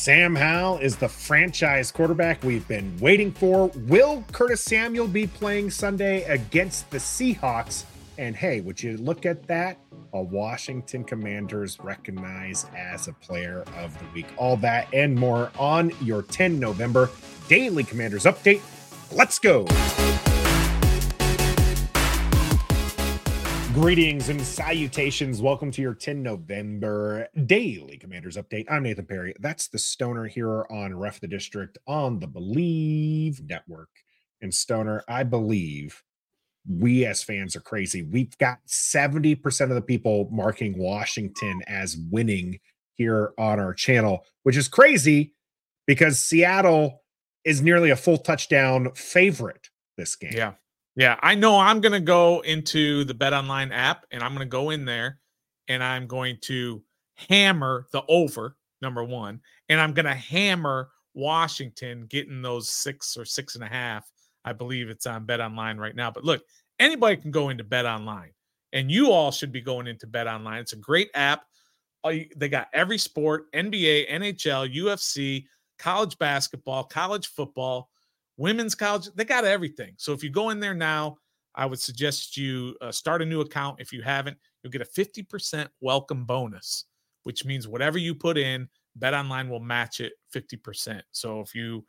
Sam Howell is the franchise quarterback we've been waiting for. Will Curtis Samuel be playing Sunday against the Seahawks? And hey, would you look at that? A Washington Commanders recognized as a player of the week. All that and more on your 10 November Daily Commanders update. Let's go. Greetings and salutations. Welcome to your 10 November Daily Commanders Update. I'm Nathan Perry. That's the Stoner here on Ref the District on the Bleav Network. And Stoner, I believe we as fans are crazy. We've got 70% of the people marking Washington as winning here on our channel, which is crazy because Seattle is nearly a full touchdown favorite this game. Yeah. Yeah, I know I'm going to go into the Bet Online app and I'm going to go in there and I'm going to hammer the over, number one, and I'm going to hammer Washington getting those six or six and a half. I believe it's on Bet Online right now. But look, anybody can go into Bet Online, and you all should be going into Bet Online. It's a great app. Uh, they got every sport NBA, NHL, UFC, college basketball, college football women's college, they got everything. So if you go in there now, I would suggest you uh, start a new account. If you haven't, you'll get a 50% welcome bonus, which means whatever you put in, Bet Online will match it 50%. So if you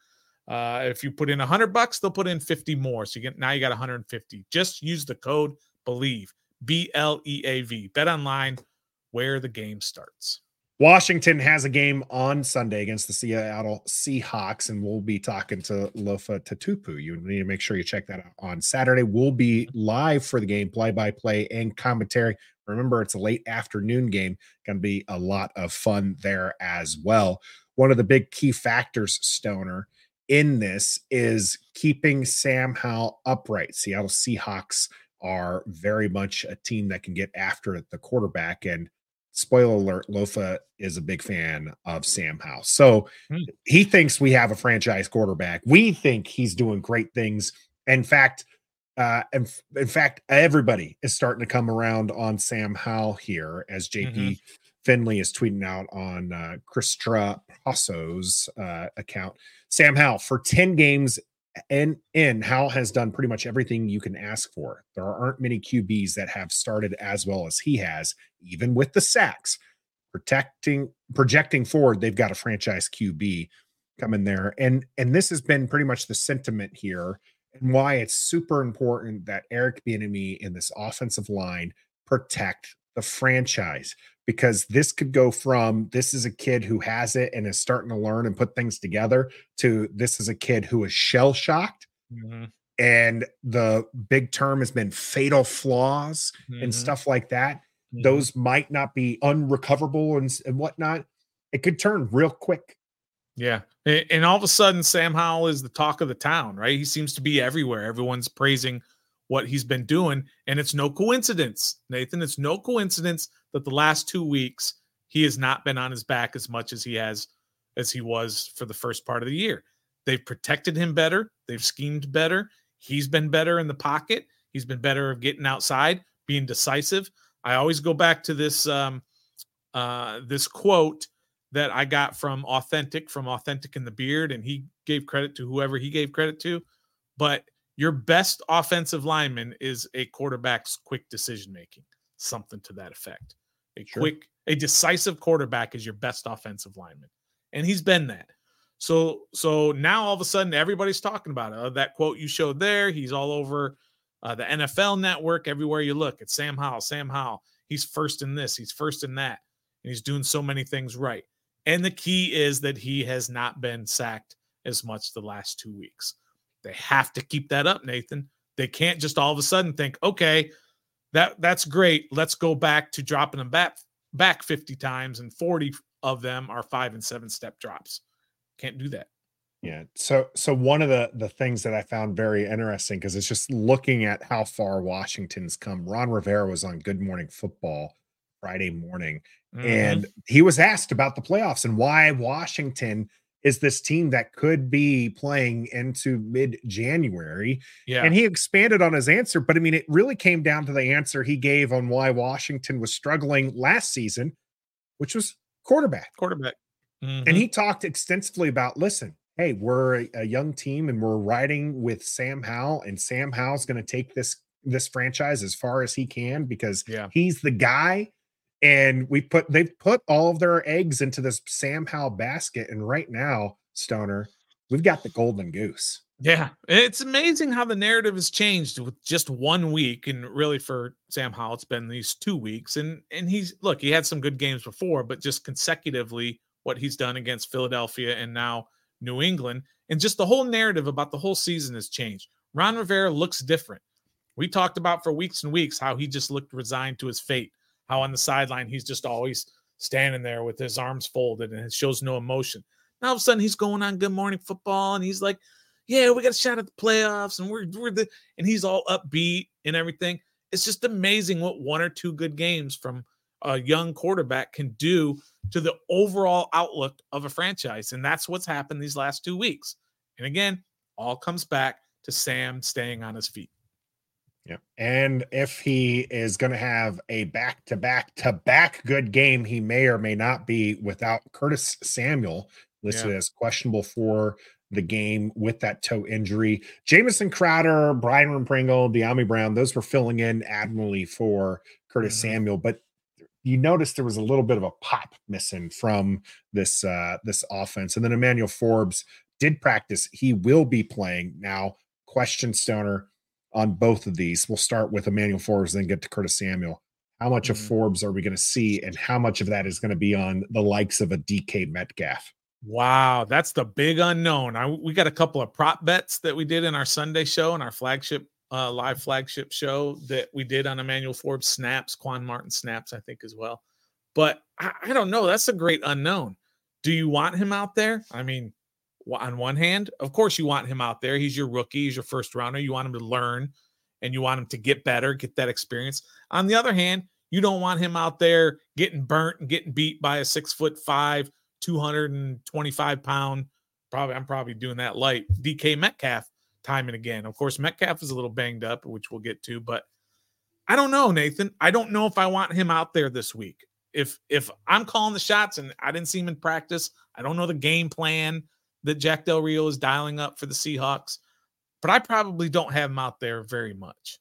uh, if you put in 100 bucks, they'll put in 50 more. So you get now you got 150. Just use the code BLEAV, B L E A V. Bet Online, where the game starts. Washington has a game on Sunday against the Seattle Seahawks, and we'll be talking to Lofa Tatupu. You need to make sure you check that out on Saturday. We'll be live for the game, play by play and commentary. Remember, it's a late afternoon game. Going to be a lot of fun there as well. One of the big key factors, Stoner, in this is keeping Sam Howell upright. Seattle Seahawks are very much a team that can get after the quarterback and spoiler alert, Lofa is a big fan of Sam Howell. So hmm. he thinks we have a franchise quarterback. We think he's doing great things. In fact, uh, in, in fact, everybody is starting to come around on Sam Howell here as JP mm-hmm. Finlay is tweeting out on uh, Chris Trapasso's uh, account. Sam Howell for 10 games and in Howell has done pretty much everything you can ask for. There aren't many QBs that have started as well as he has, even with the sacks. Protecting, projecting forward, they've got a franchise QB coming there, and and this has been pretty much the sentiment here, and why it's super important that Eric Bieniemy in this offensive line protect the franchise because this could go from this is a kid who has it and is starting to learn and put things together to this is a kid who is shell shocked. Mm-hmm. And the big term has been fatal flaws mm-hmm. and stuff like that. Mm-hmm. Those might not be unrecoverable and, and whatnot. It could turn real quick. Yeah. And all of a sudden, Sam Howell is the talk of the town, right? He seems to be everywhere. Everyone's praising what he's been doing. And it's no coincidence, Nathan. It's no coincidence that the last two weeks he has not been on his back as much as he has as he was for the first part of the year. They've protected him better. They've schemed better. He's been better in the pocket. He's been better of getting outside, being decisive. I always go back to this um, uh, this quote that I got from Authentic from Authentic in the Beard, and he gave credit to whoever he gave credit to. But your best offensive lineman is a quarterback's quick decision making, something to that effect. A sure. quick, a decisive quarterback is your best offensive lineman, and he's been that. So, so now all of a sudden everybody's talking about it. Uh, that quote you showed there, he's all over uh, the NFL Network. Everywhere you look, it's Sam Howell. Sam Howell. He's first in this. He's first in that, and he's doing so many things right. And the key is that he has not been sacked as much the last two weeks. They have to keep that up, Nathan. They can't just all of a sudden think, okay, that that's great. Let's go back to dropping them back back 50 times and 40 of them are five and seven step drops. Can't do that. Yeah. So so one of the the things that I found very interesting because it's just looking at how far Washington's come. Ron Rivera was on Good Morning Football Friday morning mm-hmm. and he was asked about the playoffs and why Washington is this team that could be playing into mid January. Yeah. And he expanded on his answer, but I mean, it really came down to the answer he gave on why Washington was struggling last season, which was quarterback. Quarterback. Mm-hmm. And he talked extensively about listen, hey, we're a, a young team and we're riding with Sam Howell, and Sam Howell's going to take this this franchise as far as he can because yeah. he's the guy. And we put they've put all of their eggs into this Sam Howell basket. And right now, Stoner, we've got the golden goose. Yeah, it's amazing how the narrative has changed with just one week, and really for Sam Howell, it's been these two weeks. And and he's look, he had some good games before, but just consecutively, what he's done against Philadelphia and now New England, and just the whole narrative about the whole season has changed. Ron Rivera looks different. We talked about for weeks and weeks how he just looked resigned to his fate. How on the sideline he's just always standing there with his arms folded and it shows no emotion. Now all of a sudden he's going on Good Morning Football and he's like yeah, we got a shot at the playoffs, and we're we're the and he's all upbeat and everything. It's just amazing what one or two good games from a young quarterback can do to the overall outlook of a franchise. And that's what's happened these last two weeks. And again, all comes back to Sam staying on his feet. Yeah. And if he is going to have a back to back to back good game, he may or may not be without Curtis Samuel listed yeah. as questionable for the game with that toe injury. Jamison Crowder, Byron Pringle, Dyami Brown, those were filling in admirably for Curtis mm-hmm. Samuel, but you noticed there was a little bit of a pop missing from this uh this offense. And then Emmanuel Forbes did practice. He will be playing. Now, question stoner on both of these. We'll start with Emmanuel Forbes, then get to Curtis Samuel. How much mm-hmm. of Forbes are we going to see, and how much of that is going to be on the likes of a DK Metcalf? Wow, that's the big unknown. I, we got a couple of prop bets that we did in our Sunday show and our flagship uh, live flagship show that we did on Emmanuel Forbes snaps, Quan Martin snaps, I think as well. But I, I don't know. That's a great unknown. Do you want him out there? I mean, on one hand, of course you want him out there. He's your rookie, he's your first rounder. You want him to learn and you want him to get better, get that experience. On the other hand, you don't want him out there getting burnt and getting beat by a six foot five 225 pound, probably I'm probably doing that light. DK Metcalf time and again. Of course, Metcalf is a little banged up, which we'll get to, but I don't know, Nathan. I don't know if I want him out there this week. If if I'm calling the shots and I didn't see him in practice, I don't know the game plan that Jack Del Rio is dialing up for the Seahawks, but I probably don't have him out there very much.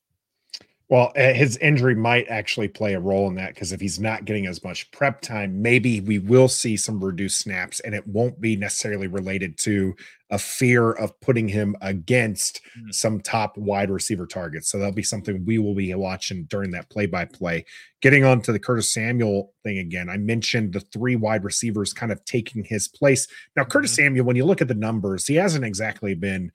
Well, eh, his injury might actually play a role in that because if he's not getting as much prep time, maybe we will see some reduced snaps, and it won't be necessarily related to a fear of putting him against mm-hmm. some top wide receiver targets. So that'll be something we will be watching during that play by play. Getting on to the Curtis Samuel thing again, I mentioned the three wide receivers kind of taking his place. Now, Curtis mm-hmm. Samuel, when you look at the numbers, he hasn't exactly been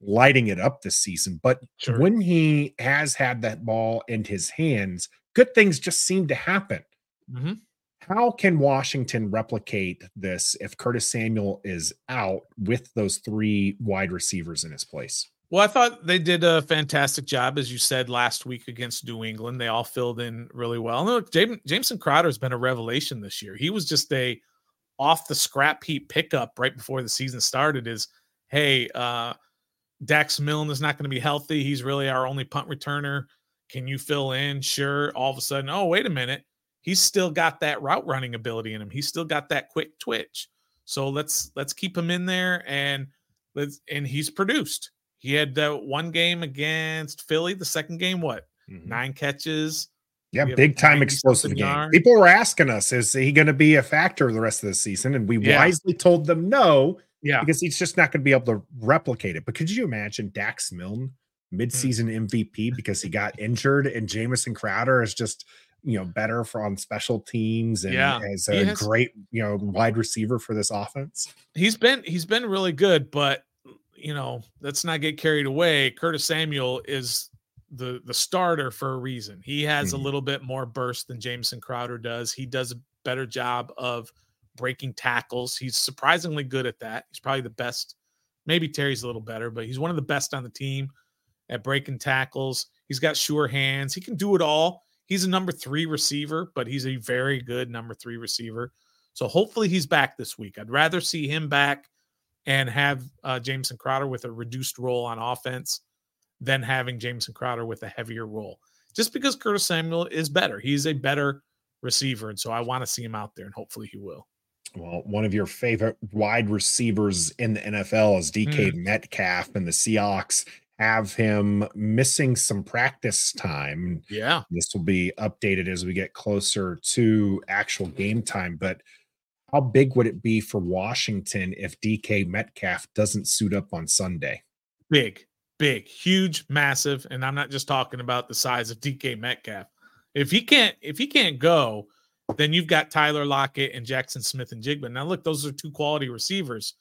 lighting it up this season. But sure. when he has had that ball in his hands, good things just seem to happen. Mm-hmm. How can Washington replicate this if Curtis Samuel is out with those three wide receivers in his place? Well, I thought they did a fantastic job, as you said last week against New England. They all filled in really well. And look, James, Jamison Crowder has been a revelation this year. He was just a off the scrap heap pickup right before the season started. Is hey, uh, Dax Milne is not going to be healthy. He's really our only punt returner. Can you fill in? Sure. All of a sudden, oh, wait a minute. He's still got that route running ability in him. He's still got that quick twitch. So let's let's keep him in there and let's and he's produced. He had that one game against Philly. The second game, what? Mm-hmm. Nine catches. Yeah, big time explosive game. Yards. People were asking us, is he going to be a factor the rest of the season? And we yeah. wisely told them no yeah. Because he's just not going to be able to replicate it. But could you imagine Dax Milne hmm. midseason. MVP because he got injured and Jamison Crowder is just, you know, better for on special teams and yeah. as a has, great, you know, wide receiver for this offense? He's been he's been really good, but you know, let's not get carried away. Curtis Samuel is the the starter for a reason. He has mm. a mm-hmm. little bit more burst than Jamison Crowder does. He does a better job of breaking tackles. He's surprisingly good at that. He's probably the best. Maybe Terry's a little better, but he's one of the best on the team at breaking tackles. He's got sure hands. He can do it all. He's a number three receiver, but he's a very good number three receiver. So hopefully he's back this week. I'd rather see him back and have uh, Jamison Crowder with a reduced role on offense than having Jamison Crowder with a heavier role. Just because Curtis Samuel is better. He's a better receiver. And so I want to see him out there, and hopefully he will. Well, one of your favorite wide receivers in the NFL is DK mm. Metcalf, and the Seahawks have him missing some practice time. Yeah. This will be updated as we get closer to actual game time. But how big would it be for Washington if DK Metcalf doesn't suit up on Sunday? Big, big, huge, massive. And I'm not just talking about the size of DK Metcalf. If he can't, if he can't go, then you've got Tyler Lockett and Jackson Smith-Njigba. Now, look, those are two quality receivers,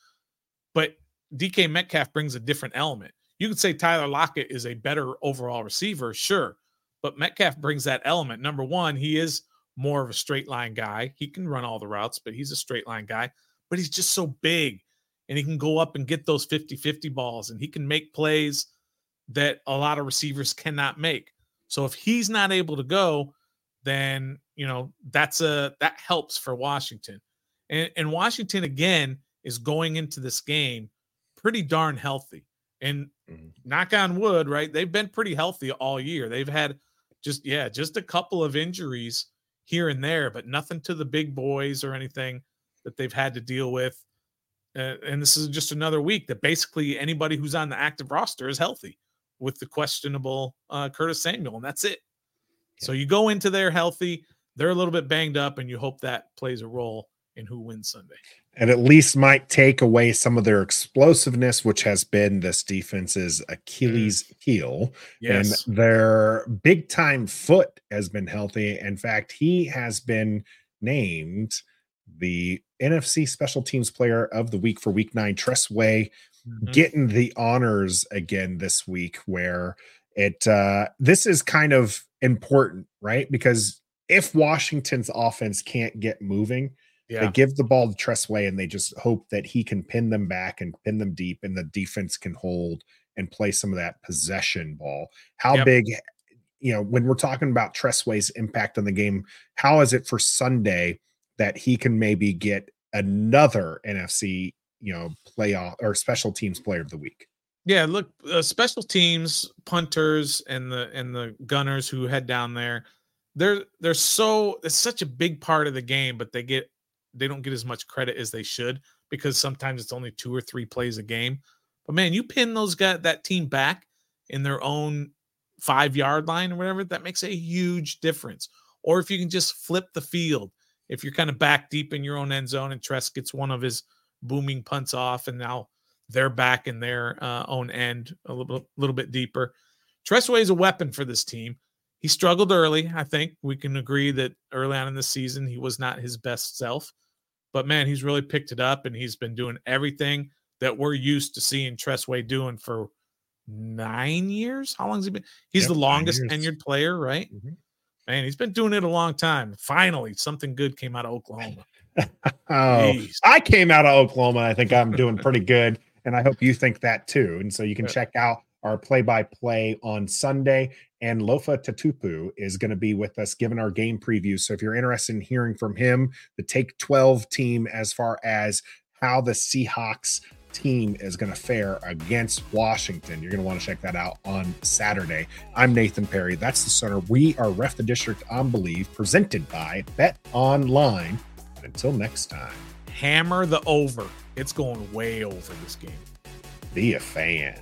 but DK Metcalf brings a different element. You could say Tyler Lockett is a better overall receiver, sure, but Metcalf brings that element. Number one, he is more of a straight line guy. He can run all the routes, but he's a straight line guy. But he's just so big and he can go up and get those 50 50 balls and he can make plays that a lot of receivers cannot make. So if he's not able to go, then you know that's a that helps for Washington. And, and Washington again is going into this game pretty darn healthy. And mm-hmm. knock on wood, right? They've been pretty healthy all year. They've had just yeah, just a couple of injuries here and there, but nothing to the big boys or anything that they've had to deal with. Uh, and this is just another week that basically anybody who's on the active roster is healthy with the questionable uh, Curtis Samuel, and that's it. Yeah. So you go into there healthy. They're a little bit banged up, and you hope that plays a role in who wins Sunday. And at least might take away some of their explosiveness, which has been this defense's Achilles mm. heel. Yes. And their big time foot has been healthy. In fact, he has been named the NFC Special Teams Player of the Week for Week Nine. Tress Way mm-hmm. getting the honors again this week, where it uh, this is kind of important, right? Because if Washington's offense can't get moving, yeah. they give the ball to Tress Way and they just hope that he can pin them back and pin them deep, and the defense can hold and play some of that possession ball. How yep. big, you know, when we're talking about Tress Way's impact on the game, how is it for Sunday that he can maybe get another NFC, you know, playoff or special teams player of the week? Yeah, look, uh, special teams, punters, and the and the gunners who head down there, they're they're so it's such a big part of the game, but they get they don't get as much credit as they should because sometimes it's only two or three plays a game. But man, you pin those guys that team back in their own five yard line or whatever, that makes a huge difference. Or if you can just flip the field, if you're kind of back deep in your own end zone and Tress gets one of his booming punts off, and now they're back in their uh, own end a little, little bit deeper. Tress Way is a weapon for this team. He struggled early. I think we can agree that early on in the season he was not his best self, but man, he's really picked it up and he's been doing everything that we're used to seeing Tress Way doing for nine years. How long has he been? He's yep, the longest tenured player, right? Mm-hmm. Man, he's been doing it a long time. Finally, something good came out of Oklahoma. oh, I came out of Oklahoma. I think I'm doing pretty good and I hope you think that too. And so you can yeah. check out our play by play on Sunday. And Lofa Tatupu is going to be with us giving our game preview. So if you're interested in hearing from him, the Take 12 team, as far as how the Seahawks team is going to fare against Washington, you're going to want to check that out on Saturday. I'm Nathan Perry. That's the center. We are Ref the District on Bleav, presented by Bet Online. Until next time, hammer the over. It's going way over this game. Be a fan.